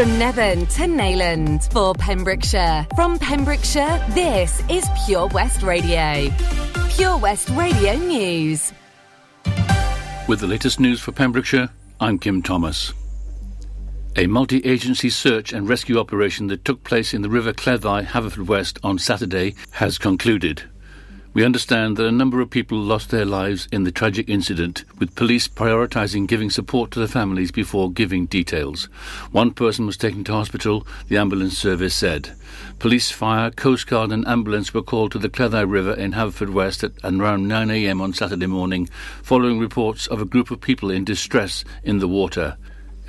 From Nevern to Neyland for Pembrokeshire. From Pembrokeshire, this is Pure West Radio. Pure West Radio News. With the latest news for Pembrokeshire, I'm Kim Thomas. A multi agency search and rescue operation that took place in the River Cleddau, Haverfordwest on Saturday has concluded. We understand that a number of people lost their lives in the tragic incident, with police prioritising giving support to the families before giving details. One person was taken to hospital, the ambulance service said. Police, fire, coast guard and ambulance were called to the Cleddau River in Haverfordwest at around 9am on Saturday morning, following reports of a group of people in distress in the water.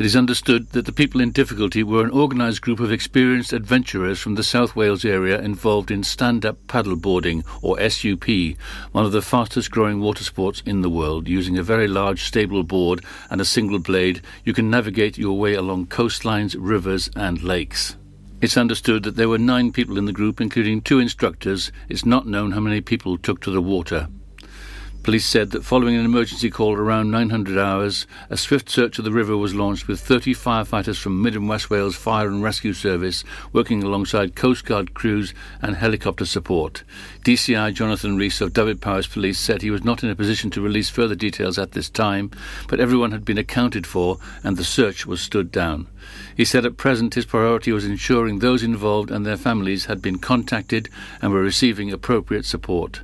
It is understood that the people in difficulty were an organised group of experienced adventurers from the South Wales area involved in stand-up paddleboarding, or SUP, one of the fastest growing water sports in the world. Using a very large stable board and a single blade, you can navigate your way along coastlines, rivers and lakes. It's understood that there were nine people in the group, including two instructors. It's not known how many people took to the water. Police said that following an emergency call around 900 hours, a swift search of the river was launched with 30 firefighters from Mid and West Wales Fire and Rescue Service working alongside Coast Guard crews and helicopter support. DCI Jonathan Rees of Dyfed-Powys Police said he was not in a position to release further details at this time, but everyone had been accounted for and the search was stood down. He said at present his priority was ensuring those involved and their families had been contacted and were receiving appropriate support.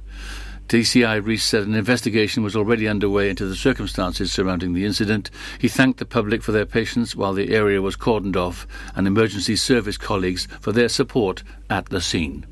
DCI Rees said an investigation was already underway into the circumstances surrounding the incident. He thanked the public for their patience while the area was cordoned off and emergency service colleagues for their support at the scene.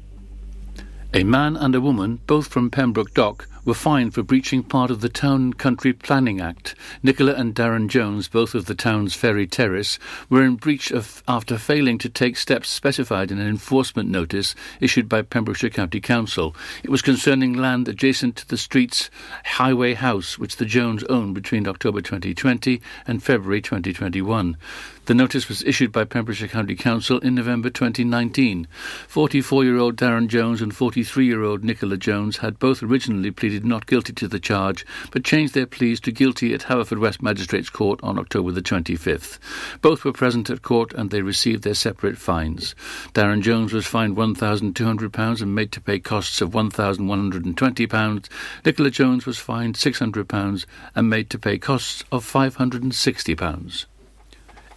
A man and a woman, both from Pembroke Dock, were fined for breaching part of the Town Country Planning Act. Nicola and Darren Jones, both of the town's Ferry Terrace, were in breach of, after failing to take steps specified in an enforcement notice issued by Pembrokeshire County Council. It was concerning land adjacent to the street's highway house, which the Jones owned between October 2020 and February 2021. The notice was issued by Pembrokeshire County Council in November 2019. 44-year-old Darren Jones and 43-year-old Nicola Jones had both originally pleaded not guilty to the charge, but changed their pleas to guilty at Haverfordwest Magistrates Court on October the 25th. Both were present at court and they received their separate fines. Darren Jones was fined £1,200 and made to pay costs of £1,120. Nicola Jones was fined £600 and made to pay costs of £560.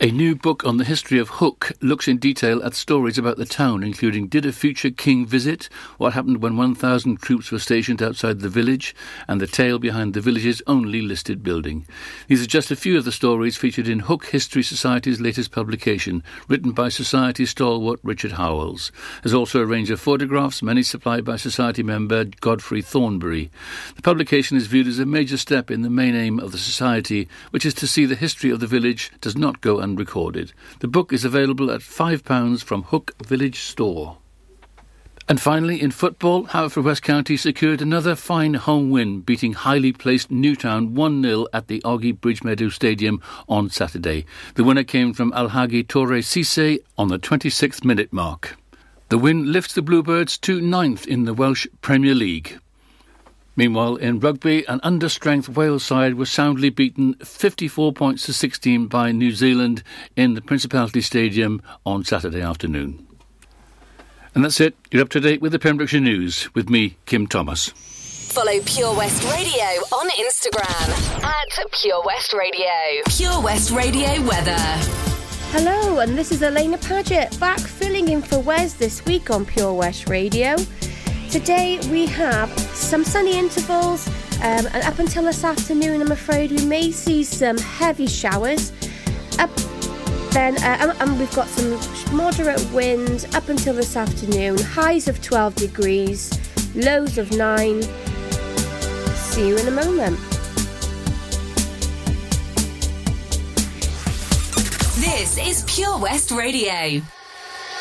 A new book on the history of Hook looks in detail at stories about the town, including did a future king visit, what happened when 1,000 troops were stationed outside the village, and the tale behind the village's only listed building. These are just a few of the stories featured in Hook History Society's latest publication, written by Society stalwart Richard Howells. There's also a range of photographs, many supplied by Society member Godfrey Thornbury. The publication is viewed as a major step in the main aim of the Society, which is to see the history of the village does not go unrecorded. The book is available at £5 from Hook Village Store. And finally, in football, Haverfordwest County secured another fine home win, beating highly placed Newtown 1 0 at the Ogi Bridge Meadow Stadium on Saturday. The winner came from Alhagi Touray Sisay on the 26th minute mark. The win lifts the Bluebirds to ninth in the Welsh Premier League. Meanwhile, in rugby, an understrength Wales side was soundly beaten 54 points to 16 by New Zealand in the Principality Stadium on Saturday afternoon. And that's it. You're up to date with the Pembrokeshire News with me, Kim Thomas. Follow Pure West Radio on Instagram at Pure West Radio. Pure West Radio weather. Hello, and this is Alaina Paget back filling in for Wes this week on Pure West Radio. Today we have some sunny intervals, um, and up until this afternoon, I'm afraid we may see some heavy showers. Up then, uh, and we've got some moderate wind up until this afternoon. Highs of 12 degrees, lows of 9. See you in a moment. This is Pure West Radio.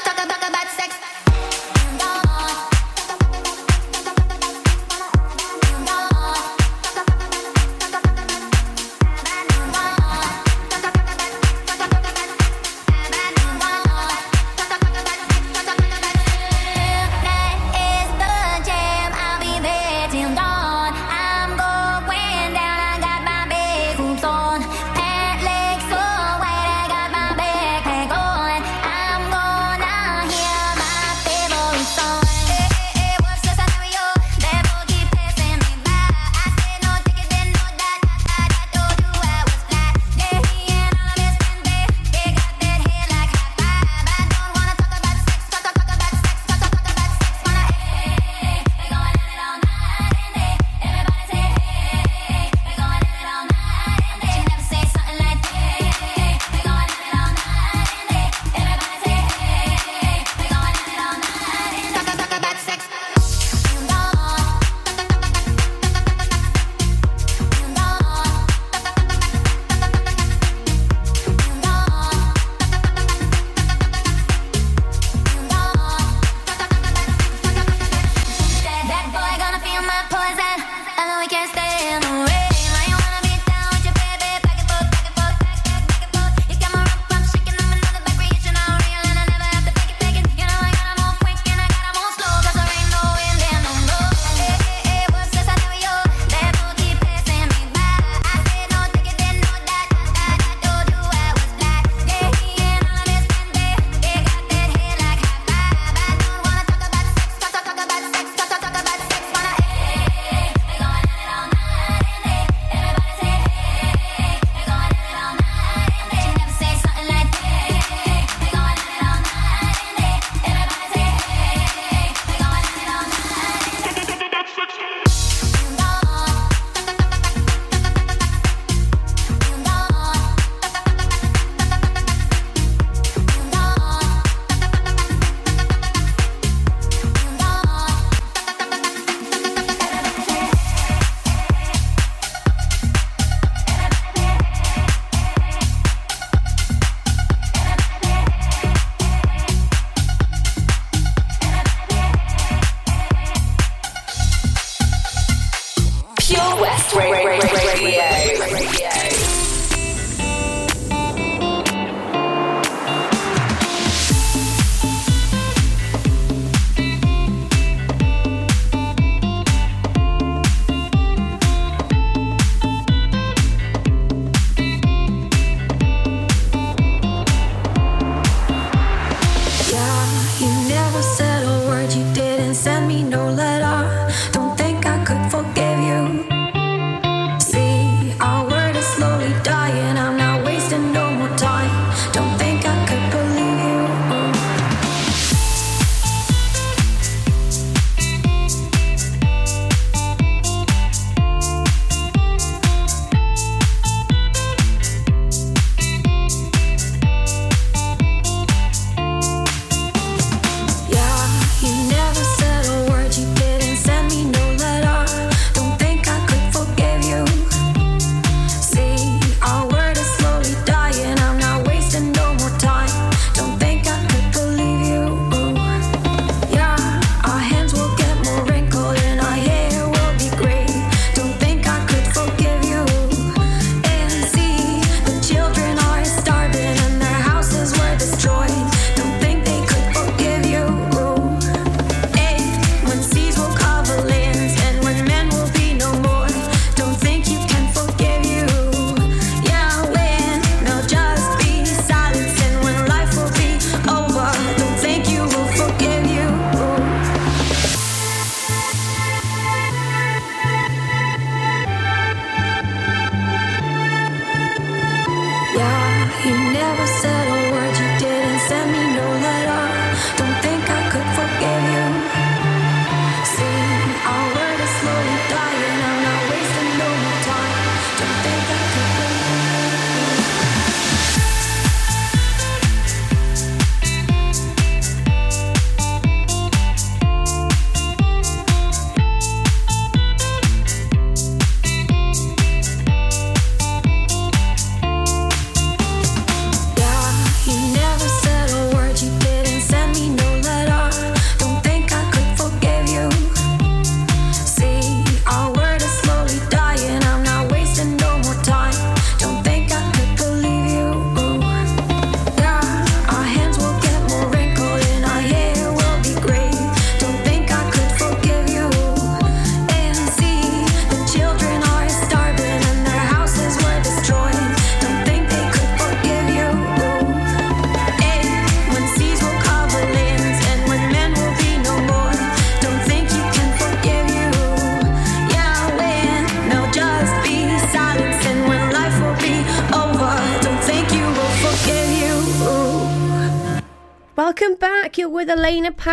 Talk about, talk about sex.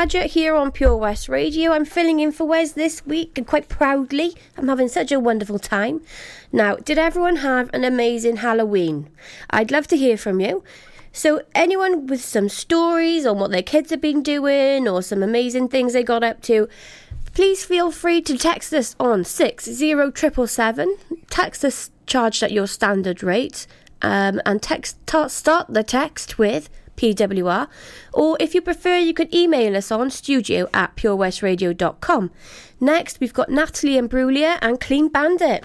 Paget here on Pure West Radio. I'm filling in for Wes this week and quite proudly. I'm having such a wonderful time. Now, did everyone have an amazing Halloween? I'd love to hear from you. So, anyone with some stories on what their kids have been doing or some amazing things they got up to, please feel free to text us on 60777. Text us charged at your standard rate um, and text start the text with PWR. Or if you prefer, you can email us on studio at purewestradio.com. Next, we've got Natalie Imbruglia and Clean Bandit.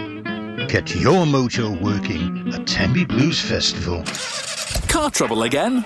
Get your mojo working at Tenby Blues Festival. Car trouble again?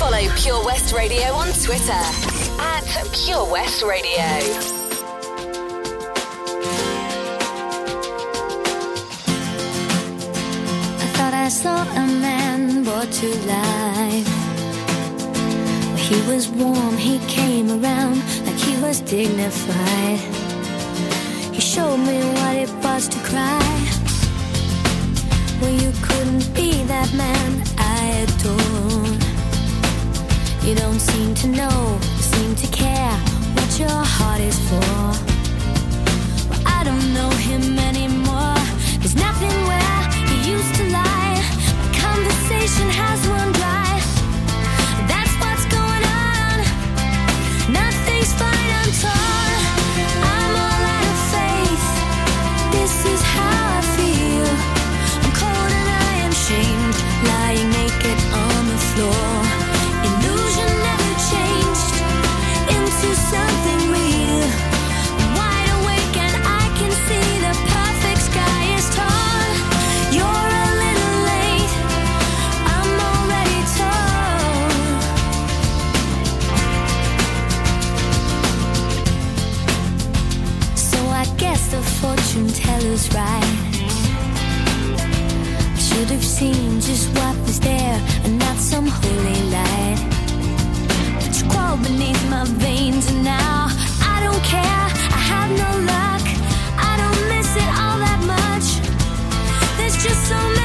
Follow Pure West Radio on Twitter at Pure West Radio. I thought I saw a man brought to life. He was warm, he came around like he was dignified. He showed me what it was to cry. Well, you couldn't be that man I adore. You don't seem to know, seem to care what your heart is for. Well, I don't know him anymore. There's nothing where he used to lie. My conversation has run dry. That's what's going on. Nothing's fine, I'm torn. I'm all out of faith. This is how I feel. I'm cold and I am shamed, lying naked on the floor. Teller's right. I should have seen just what was there and not some holy light. But you crawl beneath my veins and now I don't care. I have no luck. I don't miss it all that much. There's just so many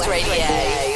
came and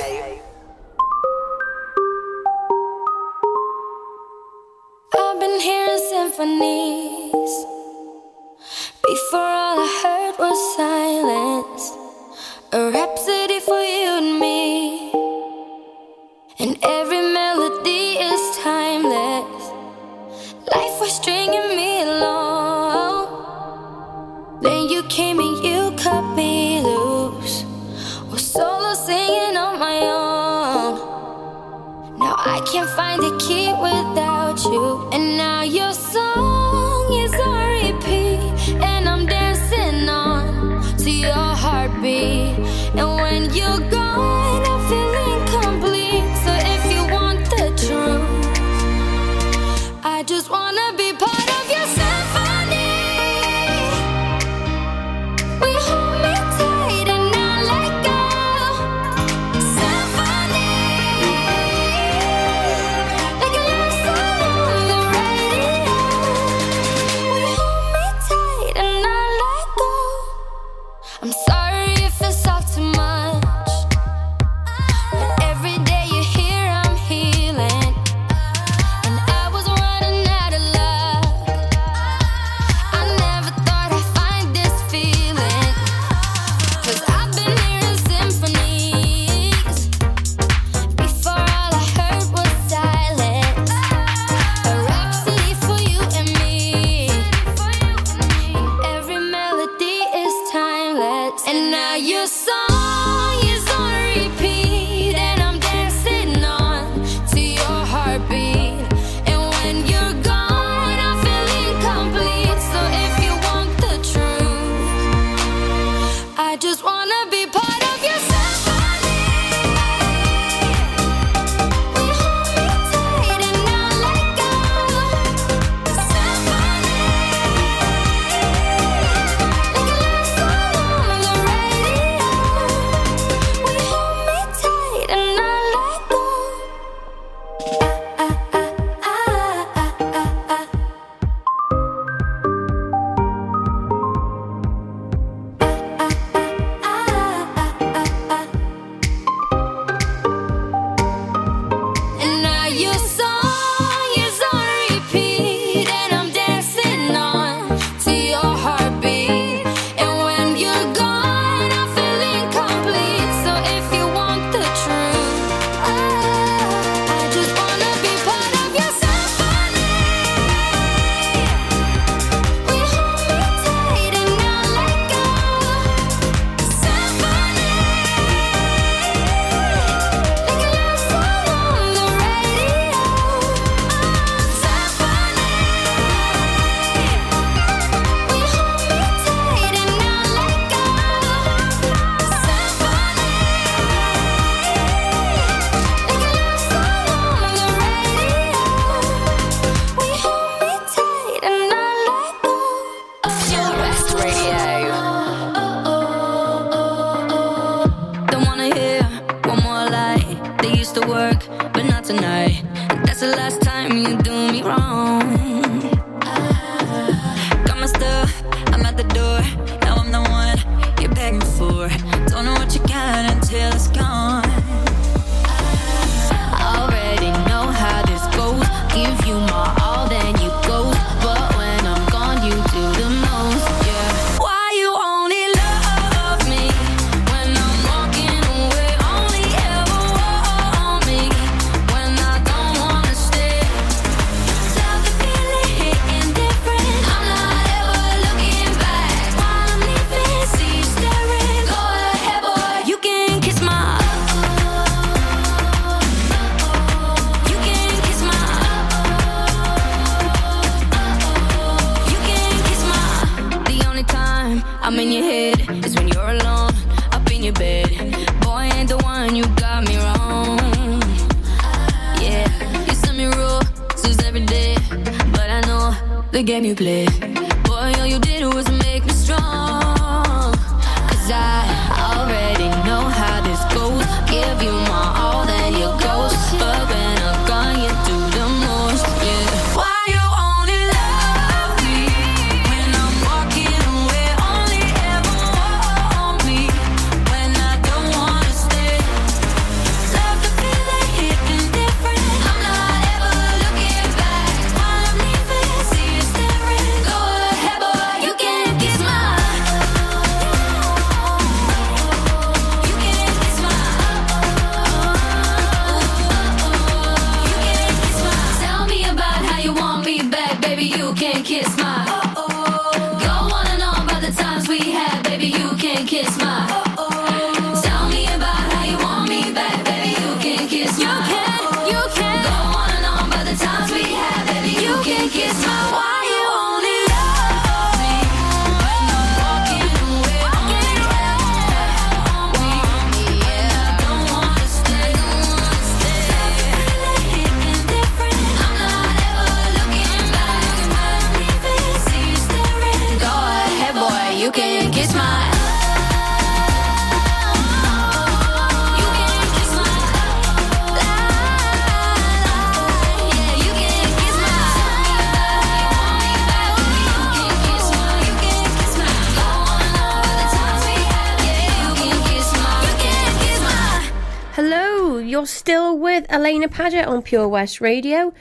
with Alaina Paget on Pure West Radio.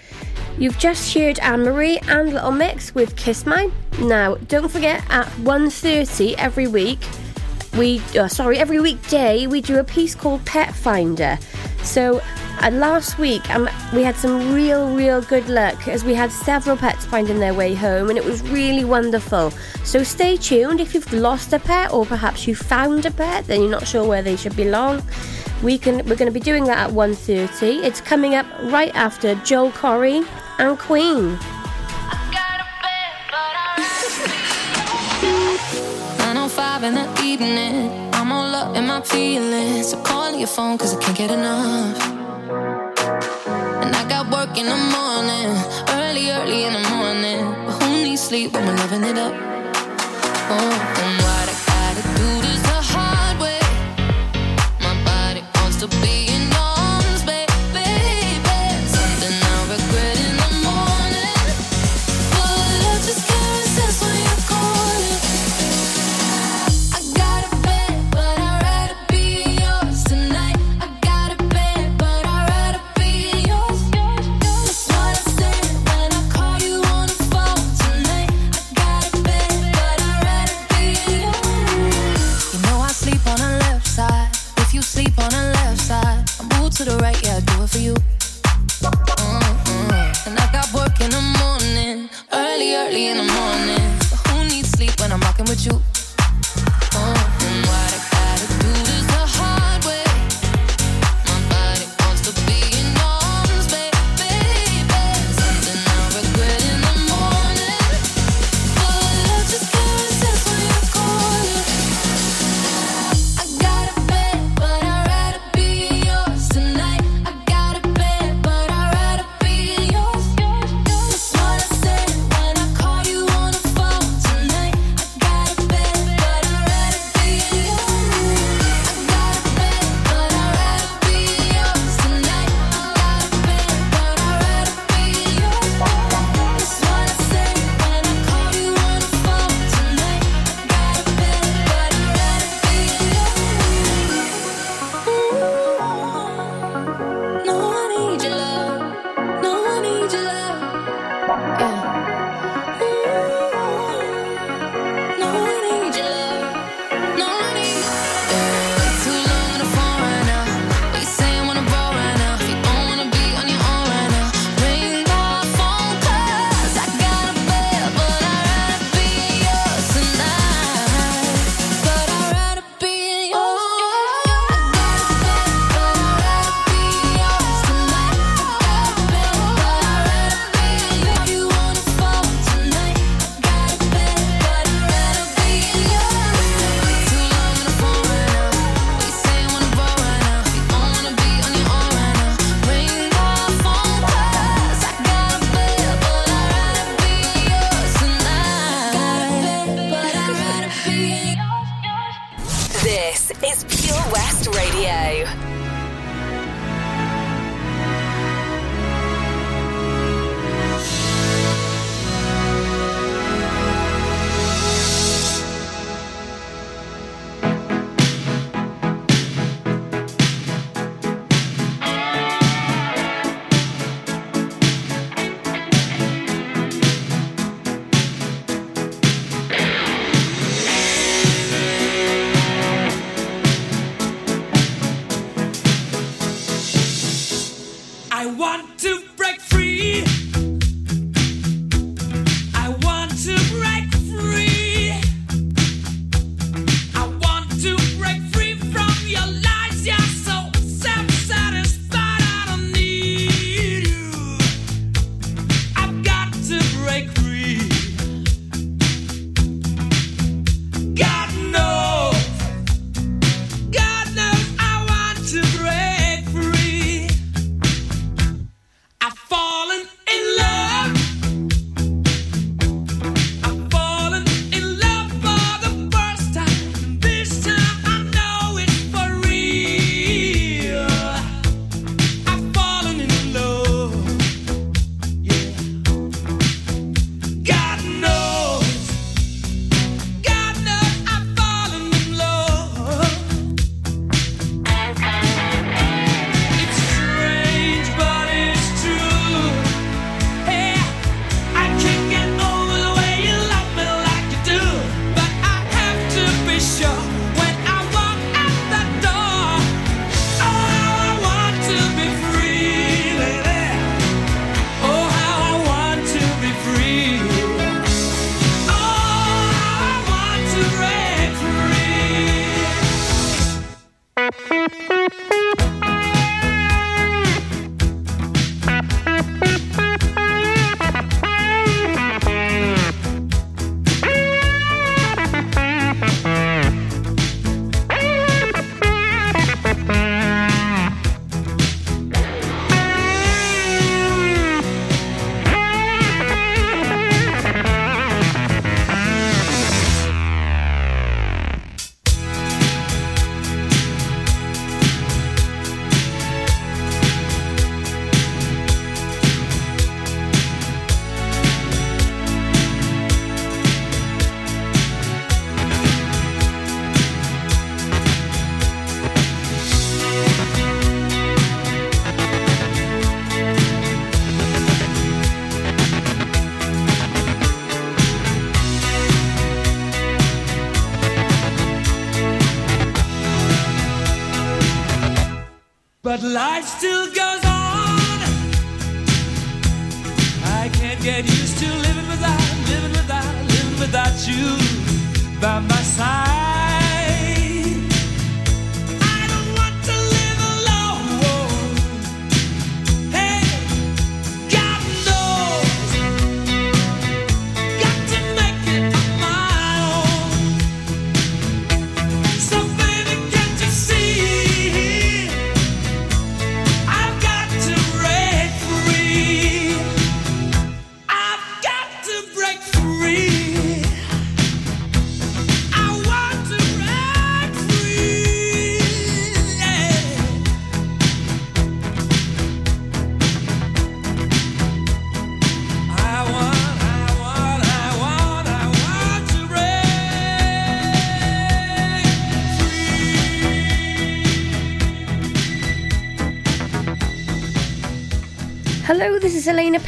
You've just heard Anne Marie and Little Mix with Kiss My. Now, don't forget at 1.30 every week, we oh, sorry, every weekday we do a piece called Pet Finder. So uh, last week um, we had some real, real good luck as we had several pets finding their way home and it was really wonderful. So stay tuned if you've lost a pet or perhaps you found a pet, then you're not sure where they should belong we can we're going to be doing that at 1.30 it's coming up right after joel corry and queen oh in the evening, I'm all up in my feelings. So call your phone, cause I can't get enough. And I got work in the morning, early, early in the morning. But who needs sleep when we're loving it up? Oh, to be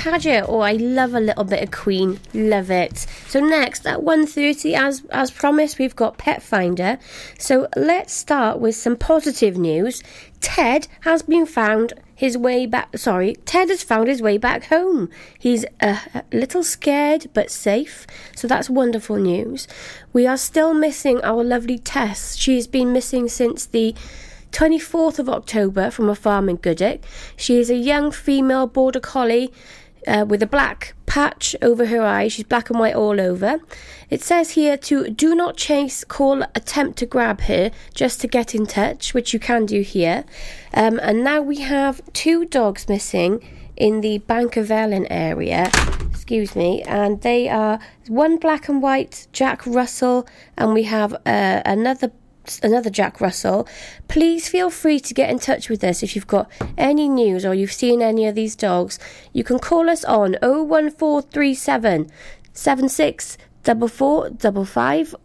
Paget. Oh, I love a little bit of Queen. Love it. So next at 1.30, as, as promised, we've got Pet Finder. So let's start with some positive news. Ted has been found his way back. Sorry, Ted has found his way back home. He's a, a little scared but safe, so that's wonderful news. We are still missing our lovely Tess. She has been missing since the 24th of October from a farm in Goodwick. She is a young female border collie uh, with a black patch over her eye. She's black and white all over. It says here to do not chase, call, attempt to grab her, just to get in touch, which you can do here. Um, and now we have two dogs missing in the Bancyfelin area. Excuse me, and they are one black and white Jack Russell, and we have uh, another another Jack Russell, please feel free to get in touch with us if you've got any news or you've seen any of these dogs. You can call us on 01437 76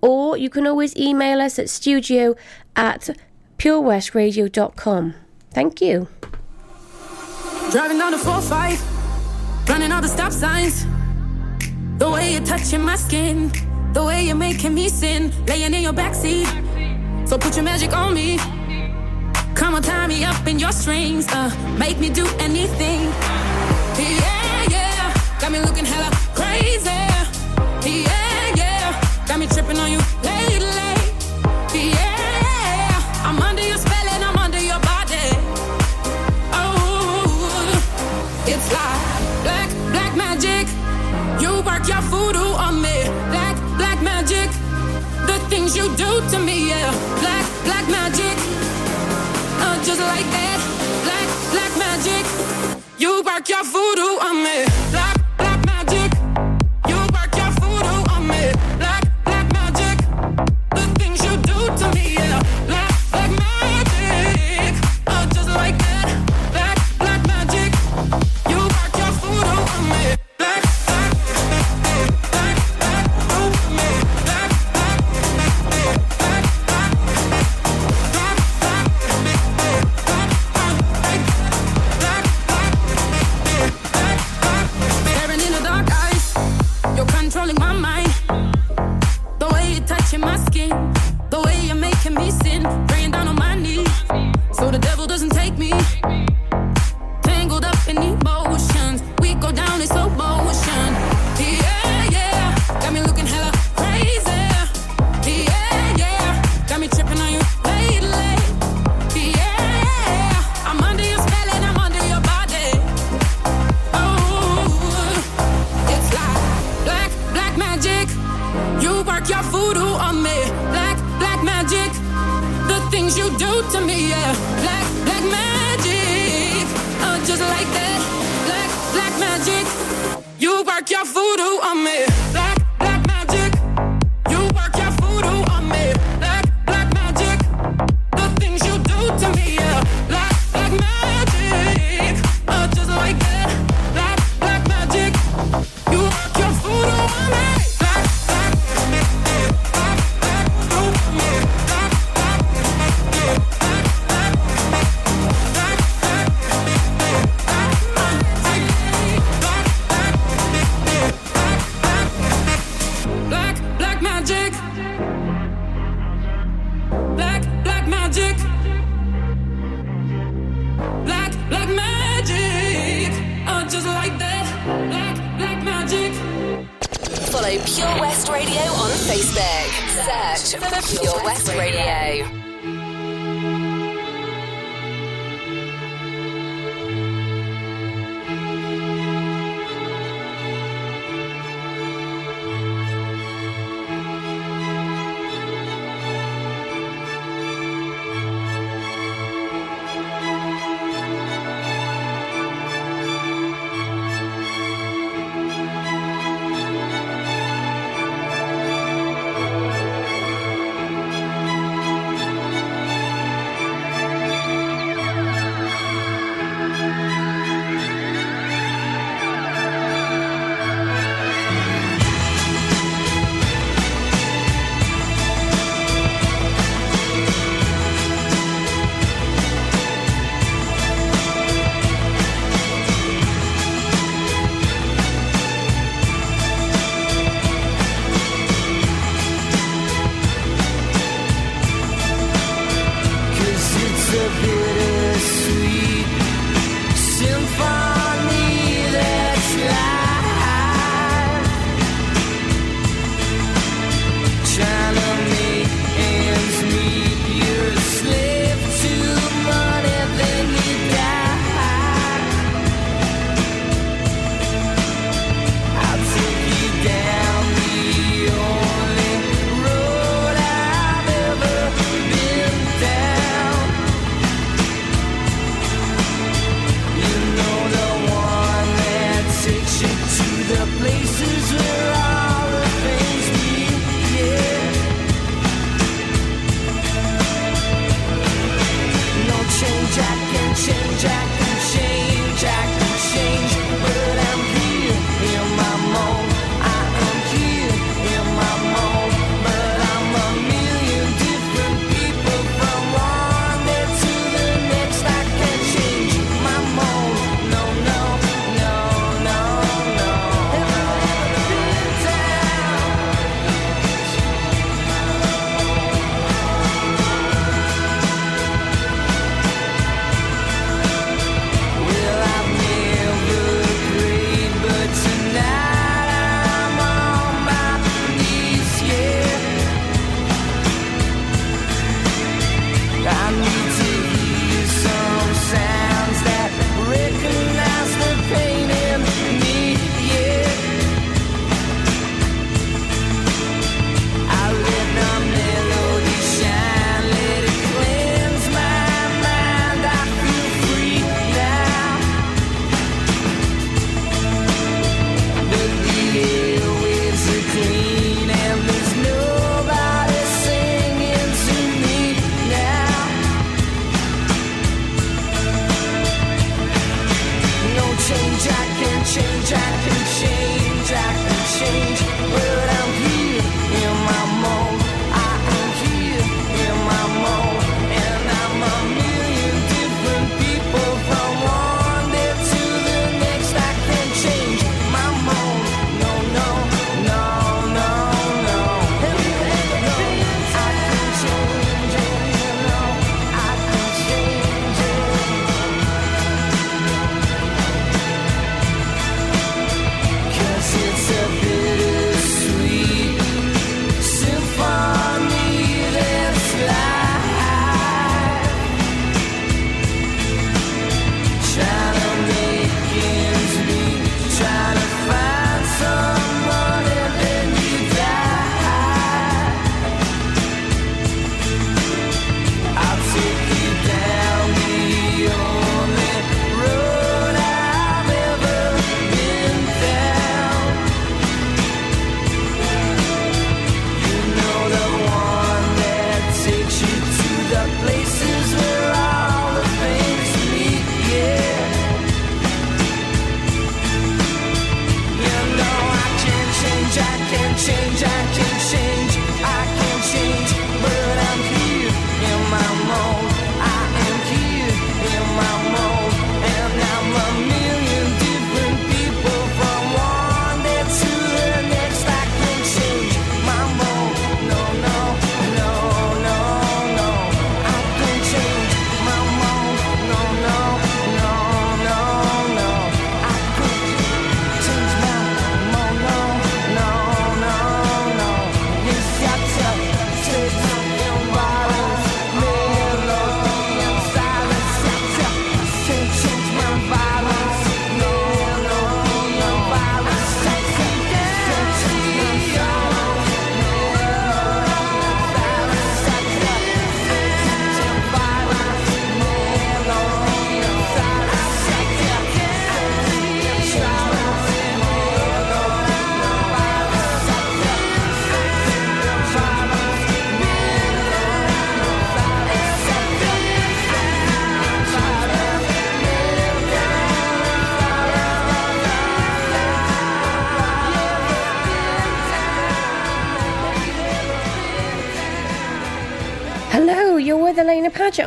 or you can always email us at studio at purewestradio.com. Thank you. Driving down the 4-5, running all the stop signs. The way you're touching my skin, the way you're making me sin, laying in your backseat so put your magic on me. Come on, tie me up in your strings. Uh, make me do anything. Yeah, yeah. Got me looking hella crazy. Yeah, yeah. Got me tripping on you do to me, yeah. Black, black magic. Uh, just like that. Black, black magic. You work your voodoo on me. Black, You work your voodoo on me. Black, black magic. The things you do to me, yeah. Black, black magic. Uh, just like that. Black, black magic. You work your voodoo on me. Black,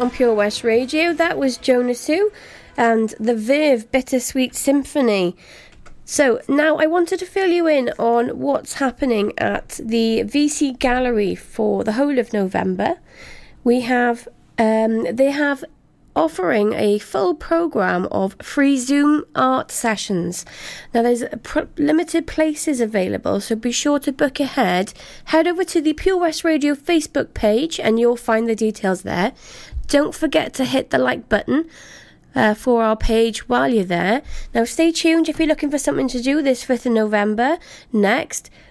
on Pure West Radio. That was Jonas Blue and the Verve Bittersweet Symphony. So now I wanted to fill you in on what's happening at the VC Gallery for the whole of November. We have um, they have offering a full program of free Zoom art sessions. Now, there's pr- limited places available, so be sure to book ahead. Head over to the Pure West Radio Facebook page and you'll find the details there. Don't forget to hit the like button. Uh, for our page while you're there. Now, stay tuned if you're looking for something to do this 5th of November. Next,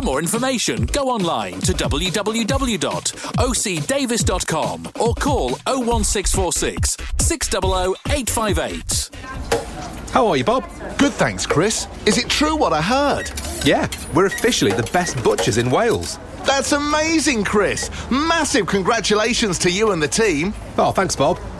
more information, go online to www.ocdavis.com or call 01646 600 858. How are you, Bob? Good, thanks, Chris. Is it true what I heard? Yeah, we're officially the best butchers in Wales. That's amazing, Chris. Massive congratulations to you and the team. Oh, thanks, Bob.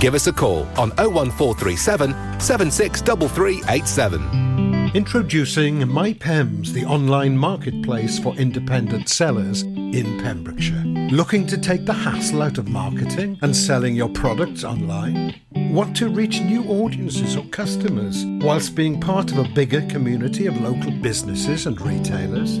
Give us a call on 01437 763387. Introducing MyPems, the online marketplace for independent sellers in Pembrokeshire. Looking to take the hassle out of marketing and selling your products online? Want to reach new audiences or customers whilst being part of a bigger community of local businesses and retailers?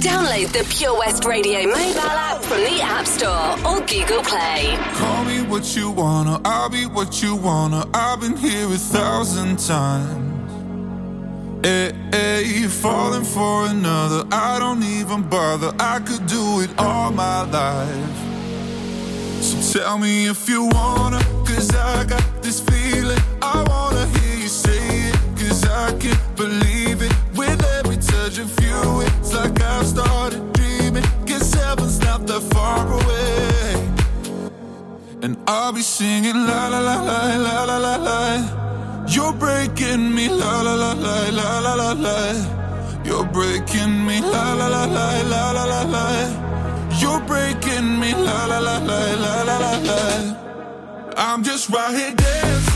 Download the Pure West Radio mobile app from the App Store or Google Play. Call me what you wanna, I'll be what you wanna. I've been here a thousand times. Eh, eh, hey, hey, falling for another, I don't even bother. I could do it all my life. So tell me if you wanna, cause I got this feeling. I wanna hear you say it, cause I can't believe of you, it's like I've started dreaming. Guess heaven's not that far away. And I'll be singing la la la la la la la la. You're breaking me la la la la la la la la. You're breaking me la la la la la la la la. You're breaking me la la la la la la la la. I'm just right here dancing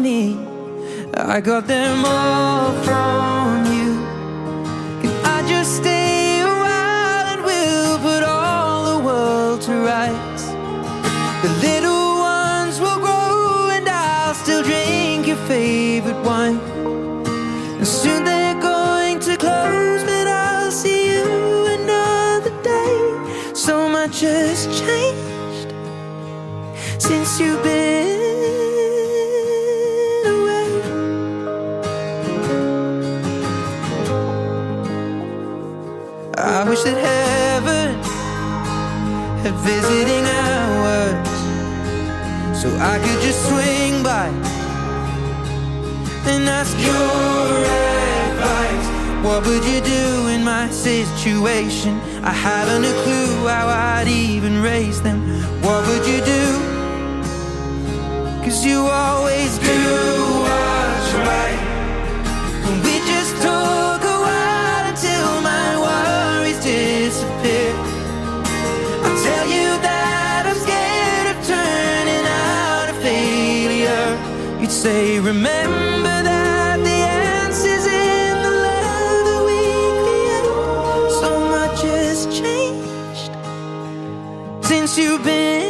me, I got them all from you. I could just swing by and ask your advice. What would you do in my situation? I haven't a clue how I'd even raise them. What would you do? Cause you always do what's right. Say, remember that the answer's in the love that we create. So much has changed since you've been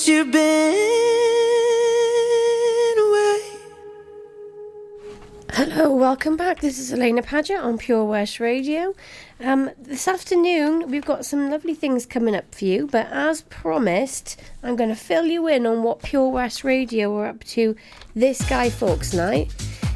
since you've been away. Hello, welcome back. This is Alaina Paget on Pure West Radio. Um, this afternoon, we've got some lovely things coming up for you, but as promised, I'm going to fill you in on what Pure West Radio are up to this Guy Fawkes night.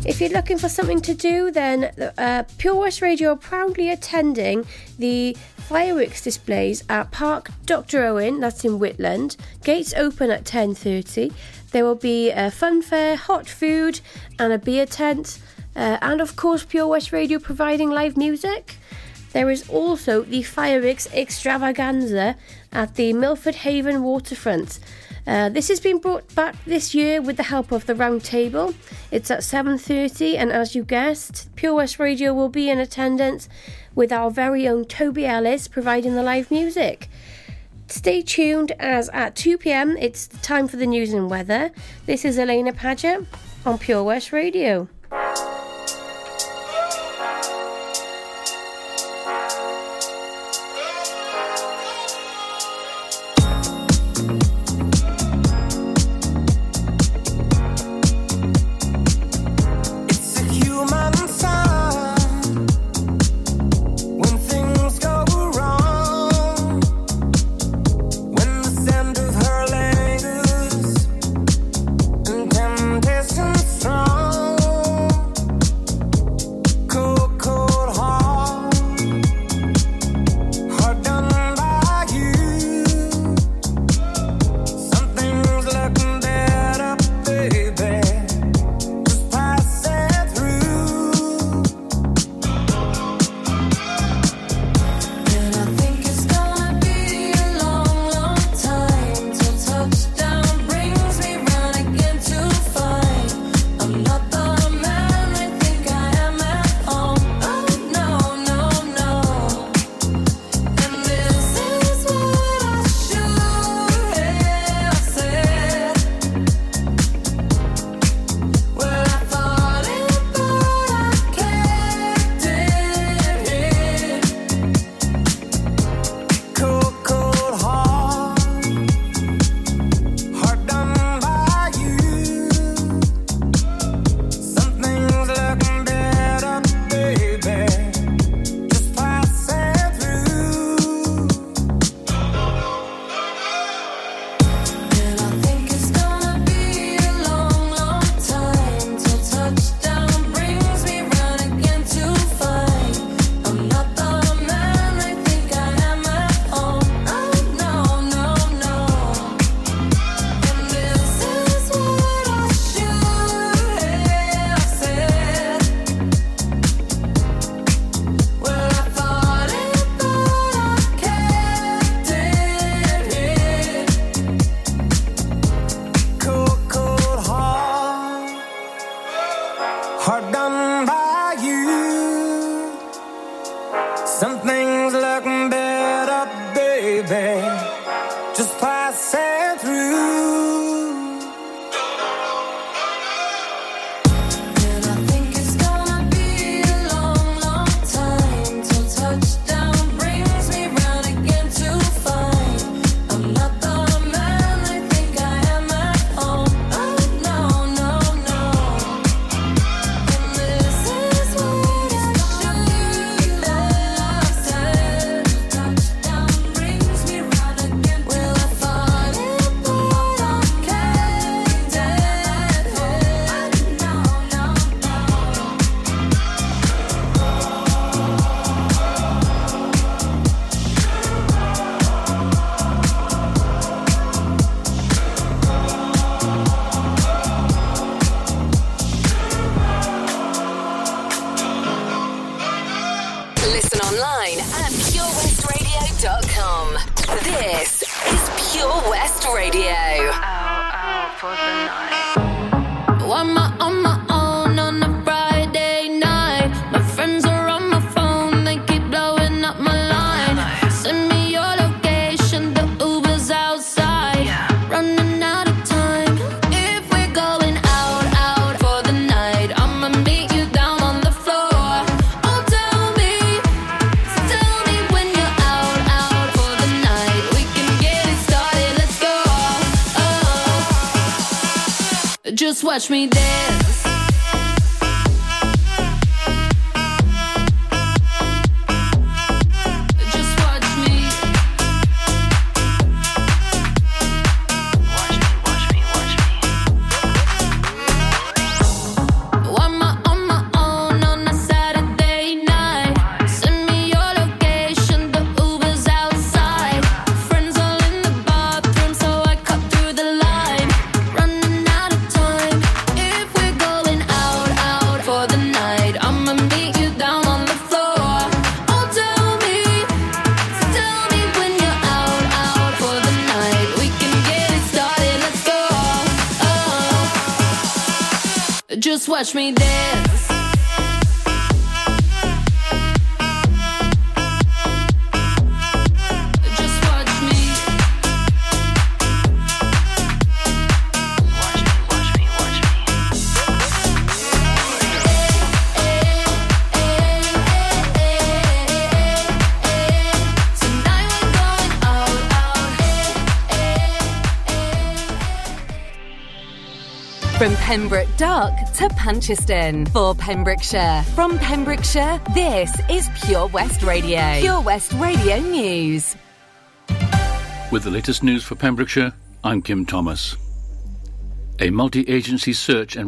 If you're looking for something to do, then uh, Pure West Radio are proudly attending the fireworks displays at Park Dr. Owen, that's in Whitland. Gates open at 10.30. There will be a fun fair, hot food, and a beer tent. Uh, and of course, Pure West Radio providing live music. There is also the fireworks extravaganza at the Milford Haven waterfront. Uh, this has been brought back this year with the help of the Round Table. It's at 7:30, and as you guessed, Pure West Radio will be in attendance with our very own Toby Ellis providing the live music. Stay tuned as at 2 pm it's time for the news and weather. This is Alaina Paget on Pure West Radio. watch me dance. to Pancheston for Pembrokeshire. From Pembrokeshire, this is Pure West Radio. Pure West Radio News. With the latest news for Pembrokeshire, I'm Kim Thomas. A multi agency search and